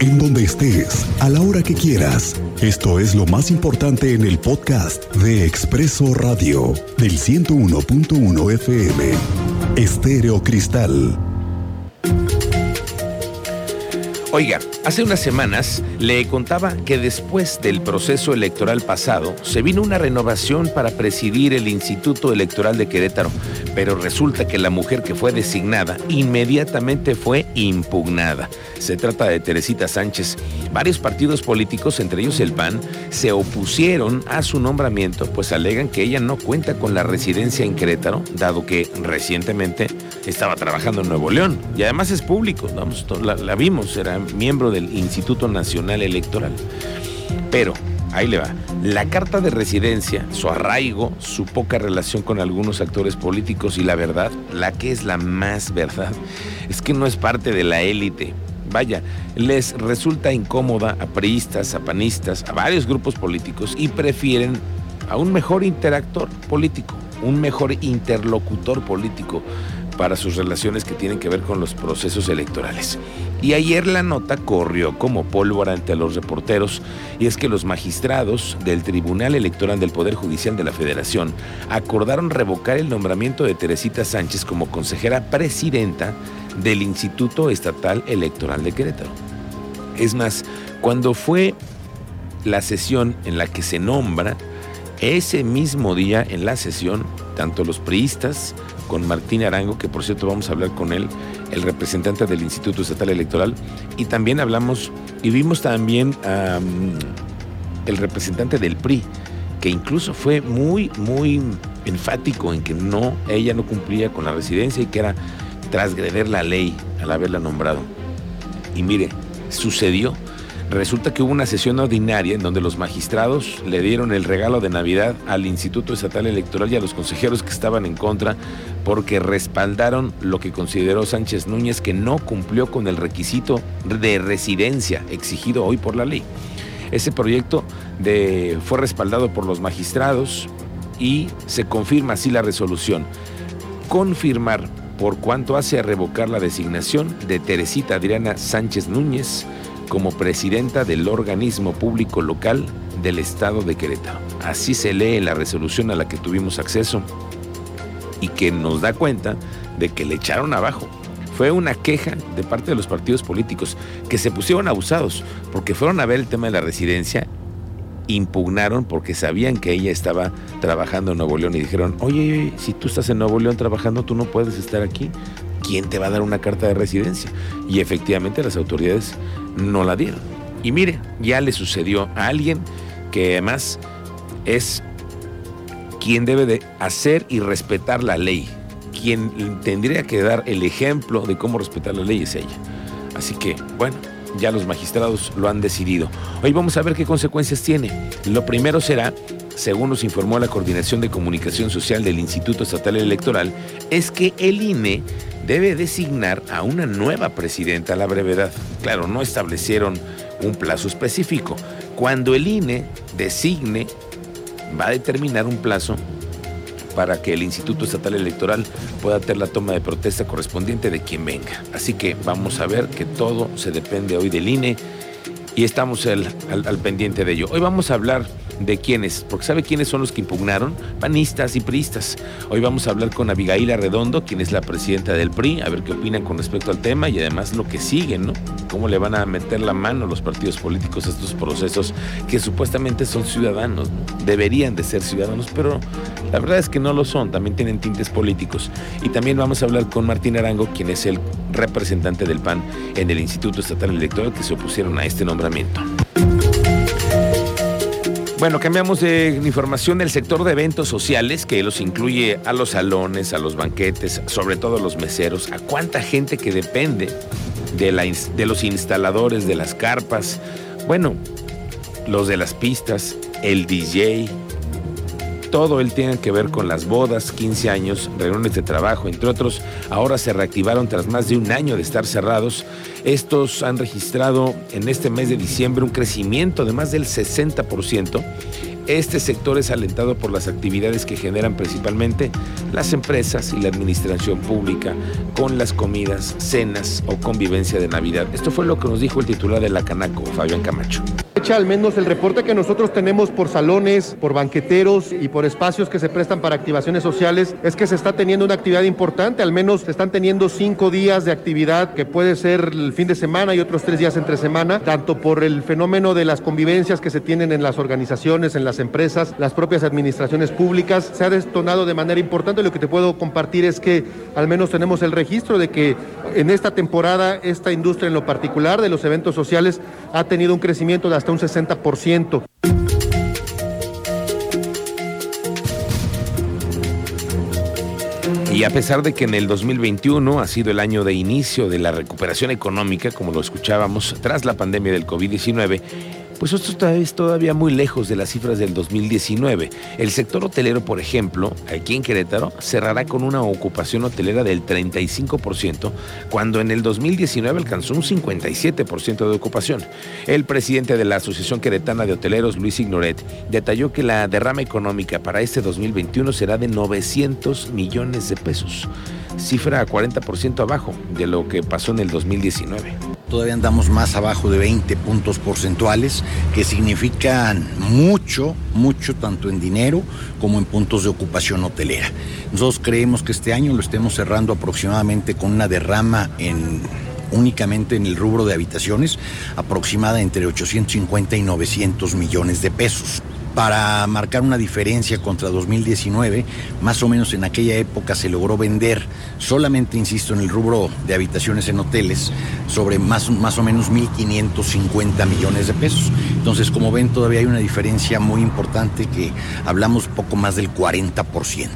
en donde estés, a la hora que quieras. Esto es lo más importante en el podcast de Expreso Radio del 101.1 FM. Estéreo Cristal. Oiga, hace unas semanas le contaba que después del proceso electoral pasado se vino una renovación para presidir el Instituto Electoral de Querétaro, pero resulta que la mujer que fue designada inmediatamente fue impugnada. Se trata de Teresita Sánchez. Varios partidos políticos, entre ellos el PAN, se opusieron a su nombramiento, pues alegan que ella no cuenta con la residencia en Querétaro, dado que recientemente estaba trabajando en Nuevo León y además es público, la, la vimos, era miembro del Instituto Nacional Electoral. Pero, ahí le va, la carta de residencia, su arraigo, su poca relación con algunos actores políticos y la verdad, la que es la más verdad, es que no es parte de la élite. Vaya, les resulta incómoda a priistas, a panistas, a varios grupos políticos y prefieren a un mejor interactor político, un mejor interlocutor político para sus relaciones que tienen que ver con los procesos electorales. Y ayer la nota corrió como pólvora ante los reporteros y es que los magistrados del Tribunal Electoral del Poder Judicial de la Federación acordaron revocar el nombramiento de Teresita Sánchez como consejera presidenta del Instituto Estatal Electoral de Querétaro. Es más, cuando fue la sesión en la que se nombra, ese mismo día en la sesión, tanto los priistas con Martín Arango, que por cierto vamos a hablar con él, el representante del Instituto Estatal Electoral, y también hablamos y vimos también a el representante del PRI, que incluso fue muy, muy enfático en que no, ella no cumplía con la residencia y que era transgreder la ley al haberla nombrado. Y mire, sucedió Resulta que hubo una sesión ordinaria en donde los magistrados le dieron el regalo de Navidad al Instituto Estatal Electoral y a los consejeros que estaban en contra porque respaldaron lo que consideró Sánchez Núñez que no cumplió con el requisito de residencia exigido hoy por la ley. Ese proyecto de, fue respaldado por los magistrados y se confirma así la resolución. Confirmar por cuanto hace a revocar la designación de Teresita Adriana Sánchez Núñez como presidenta del organismo público local del estado de Querétaro. Así se lee la resolución a la que tuvimos acceso y que nos da cuenta de que le echaron abajo. Fue una queja de parte de los partidos políticos que se pusieron abusados porque fueron a ver el tema de la residencia, impugnaron porque sabían que ella estaba trabajando en Nuevo León y dijeron, oye, si tú estás en Nuevo León trabajando, tú no puedes estar aquí. ¿Quién te va a dar una carta de residencia? Y efectivamente las autoridades no la dieron. Y mire, ya le sucedió a alguien que además es quien debe de hacer y respetar la ley. Quien tendría que dar el ejemplo de cómo respetar la ley es ella. Así que, bueno, ya los magistrados lo han decidido. Hoy vamos a ver qué consecuencias tiene. Lo primero será, según nos informó la Coordinación de Comunicación Social del Instituto Estatal Electoral, es que el INE debe designar a una nueva presidenta a la brevedad. Claro, no establecieron un plazo específico. Cuando el INE designe, va a determinar un plazo para que el Instituto Estatal Electoral pueda hacer la toma de protesta correspondiente de quien venga. Así que vamos a ver que todo se depende hoy del INE y estamos al, al pendiente de ello. Hoy vamos a hablar de quiénes, porque sabe quiénes son los que impugnaron, panistas y priistas. Hoy vamos a hablar con Abigail Arredondo, quien es la presidenta del PRI, a ver qué opinan con respecto al tema y además lo que sigue, ¿no? Cómo le van a meter la mano los partidos políticos a estos procesos que supuestamente son ciudadanos, deberían de ser ciudadanos, pero la verdad es que no lo son, también tienen tintes políticos. Y también vamos a hablar con Martín Arango, quien es el representante del PAN en el Instituto Estatal Electoral que se opusieron a este nombramiento. Bueno, cambiamos de información del sector de eventos sociales, que los incluye a los salones, a los banquetes, sobre todo a los meseros, a cuánta gente que depende de, la, de los instaladores de las carpas, bueno, los de las pistas, el DJ, todo él tiene que ver con las bodas, 15 años, reuniones de trabajo, entre otros. Ahora se reactivaron tras más de un año de estar cerrados. Estos han registrado en este mes de diciembre un crecimiento de más del 60% Este sector es alentado por las actividades que generan principalmente las empresas y la administración pública con las comidas, cenas o convivencia de Navidad. Esto fue lo que nos dijo el titular de la Canaco, Fabián Camacho al menos el reporte que nosotros tenemos por salones, por banqueteros y por espacios que se prestan para activaciones sociales es que se está teniendo una actividad importante, al menos se están teniendo cinco días de actividad que puede ser el fin de semana y otros tres días entre semana, tanto por el fenómeno de las convivencias que se tienen en las organizaciones, en las empresas, las propias administraciones públicas, se ha detonado de manera importante. Lo que te puedo compartir es que al menos tenemos el registro de que en esta temporada esta industria en lo particular de los eventos sociales ha tenido un crecimiento de hasta un 60%. Y a pesar de que en el 2021 ha sido el año de inicio de la recuperación económica, como lo escuchábamos, tras la pandemia del COVID-19, pues esto es todavía muy lejos de las cifras del 2019. El sector hotelero, por ejemplo, aquí en Querétaro, cerrará con una ocupación hotelera del 35%, cuando en el 2019 alcanzó un 57% de ocupación. El presidente de la Asociación Queretana de Hoteleros, Luis Ignoret, detalló que la derrama económica para este 2021 será de 900 millones de pesos, cifra 40% abajo de lo que pasó en el 2019 todavía andamos más abajo de 20 puntos porcentuales, que significan mucho, mucho, tanto en dinero como en puntos de ocupación hotelera. Nosotros creemos que este año lo estemos cerrando aproximadamente con una derrama en únicamente en el rubro de habitaciones, aproximada entre 850 y 900 millones de pesos para marcar una diferencia contra 2019. Más o menos en aquella época se logró vender, solamente insisto, en el rubro de habitaciones en hoteles, sobre más, más o menos 1.550 millones de pesos. Entonces, como ven, todavía hay una diferencia muy importante que hablamos poco más del 40%.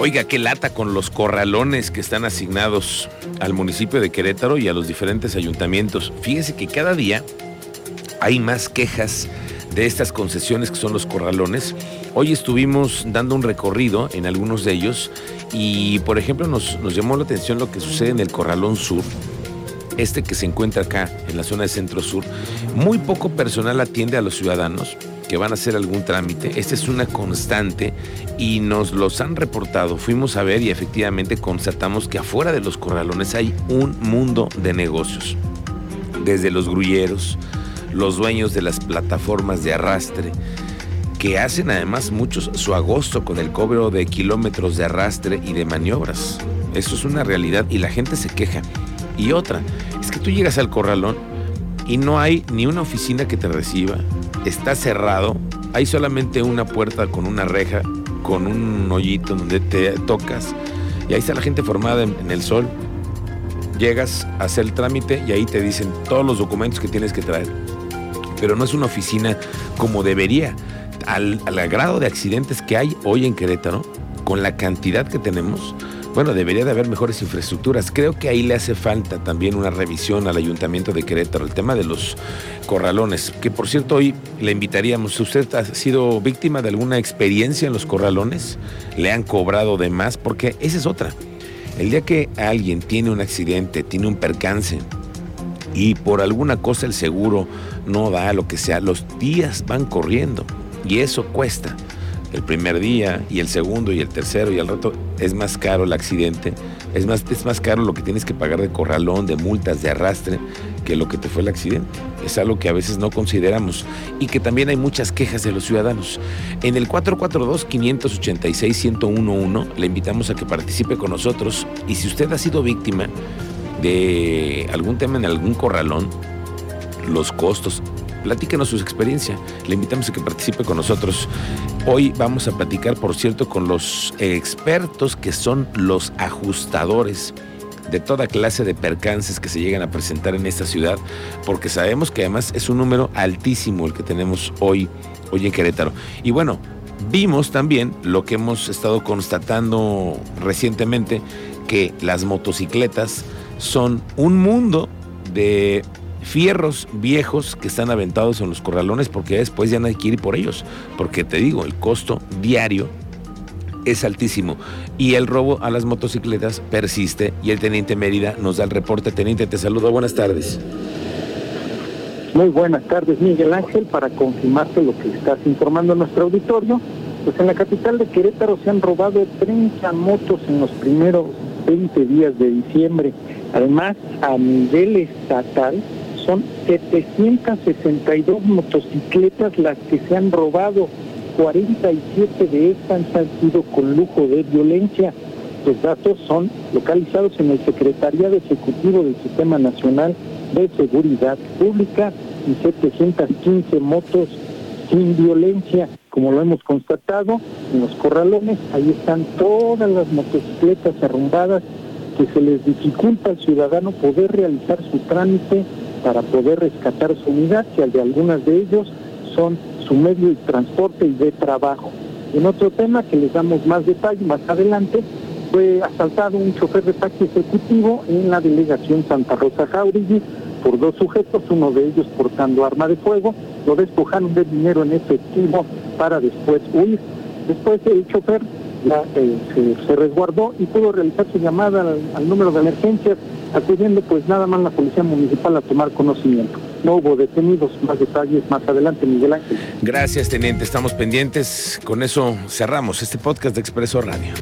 Oiga, qué lata con los corralones que están asignados al municipio de Querétaro y a los diferentes ayuntamientos. Fíjese que cada día hay más quejas de estas concesiones que son los corralones. Hoy estuvimos dando un recorrido en algunos de ellos y, por ejemplo, nos, llamó la atención lo que sucede en el Corralón Sur, este que se encuentra acá en la zona de Centro Sur. Muy poco personal atiende a los ciudadanos que van a hacer algún trámite. Esta es una constante y nos los han reportado. Fuimos a ver y efectivamente constatamos que afuera de los corralones hay un mundo de negocios. Desde los grulleros, los dueños de las plataformas de arrastre, que hacen además muchos su agosto con el cobro de kilómetros de arrastre y de maniobras. Eso es una realidad y la gente se queja. Y otra, es que tú llegas al corralón y no hay ni una oficina que te reciba, está cerrado, hay solamente una puerta con una reja, con un hoyito donde te tocas y ahí está la gente formada en, el sol. Llegas a hacer el trámite y ahí te dicen todos los documentos que tienes que traer pero no es una oficina como debería. Al, al grado de accidentes que hay hoy en Querétaro, con la cantidad que tenemos, bueno, debería de haber mejores infraestructuras. Creo que ahí le hace falta también una revisión al Ayuntamiento de Querétaro, el tema de los corralones, que por cierto hoy le invitaríamos, ¿usted ha sido víctima de alguna experiencia en los corralones? ¿Le han cobrado de más? Porque esa es otra. El día que alguien tiene un accidente, tiene un percance, y por alguna cosa el seguro no da lo que sea, los días van corriendo y eso cuesta. El primer día y el segundo y el tercero y al rato es más caro el accidente, es más, es más caro lo que tienes que pagar de corralón, de multas, de arrastre, que lo que te fue el accidente. Es algo que a veces no consideramos y que también hay muchas quejas de los ciudadanos. En el 442-586-1011 le invitamos a que participe con nosotros y si usted ha sido víctima de algún tema en algún corralón, los costos. Platíquenos su experiencia. Le invitamos a que participe con nosotros. Hoy vamos a platicar, por cierto, con los expertos que son los ajustadores de toda clase de percances que se llegan a presentar en esta ciudad, porque sabemos que además es un número altísimo el que tenemos hoy, hoy en Querétaro. Y bueno, vimos también lo que hemos estado constatando recientemente, que las motocicletas son un mundo de fierros viejos que están aventados en los corralones porque después ya hay que ir por ellos. Porque te digo, el costo diario es altísimo y el robo a las motocicletas persiste y el teniente Mérida nos da el reporte. Teniente, te saludo, buenas tardes. Muy buenas tardes, Miguel Ángel, para confirmarte lo que estás informando a nuestro auditorio. Pues en la capital de Querétaro se han robado 30 motos en los primeros 20 días de diciembre. Además, a nivel estatal, son 762 motocicletas las que se han robado. 47 de estas han sido con lujo de violencia. Los datos son localizados en el Secretariado Ejecutivo del Sistema Nacional de Seguridad Pública y 715 motos sin violencia. Como lo hemos constatado, en los corralones, ahí están todas las motocicletas arrumbadas que se les dificulta al ciudadano poder realizar su trámite para poder rescatar su unidad, que de algunas de ellos son su medio de transporte y de trabajo. En otro tema que les damos más detalle más adelante, fue asaltado un chofer de taxi ejecutivo en la delegación Santa Rosa Jauregui por dos sujetos, uno de ellos portando arma de fuego, lo despojaron de dinero en efectivo para después huir. Después el chofer eh, se, resguardó y pudo realizar su llamada al, número de emergencias, acudiendo pues nada más la policía municipal a tomar conocimiento. No hubo detenidos, más detalles más adelante, Miguel Ángel. Gracias, teniente, estamos pendientes. Con eso cerramos este podcast de Expreso Radio.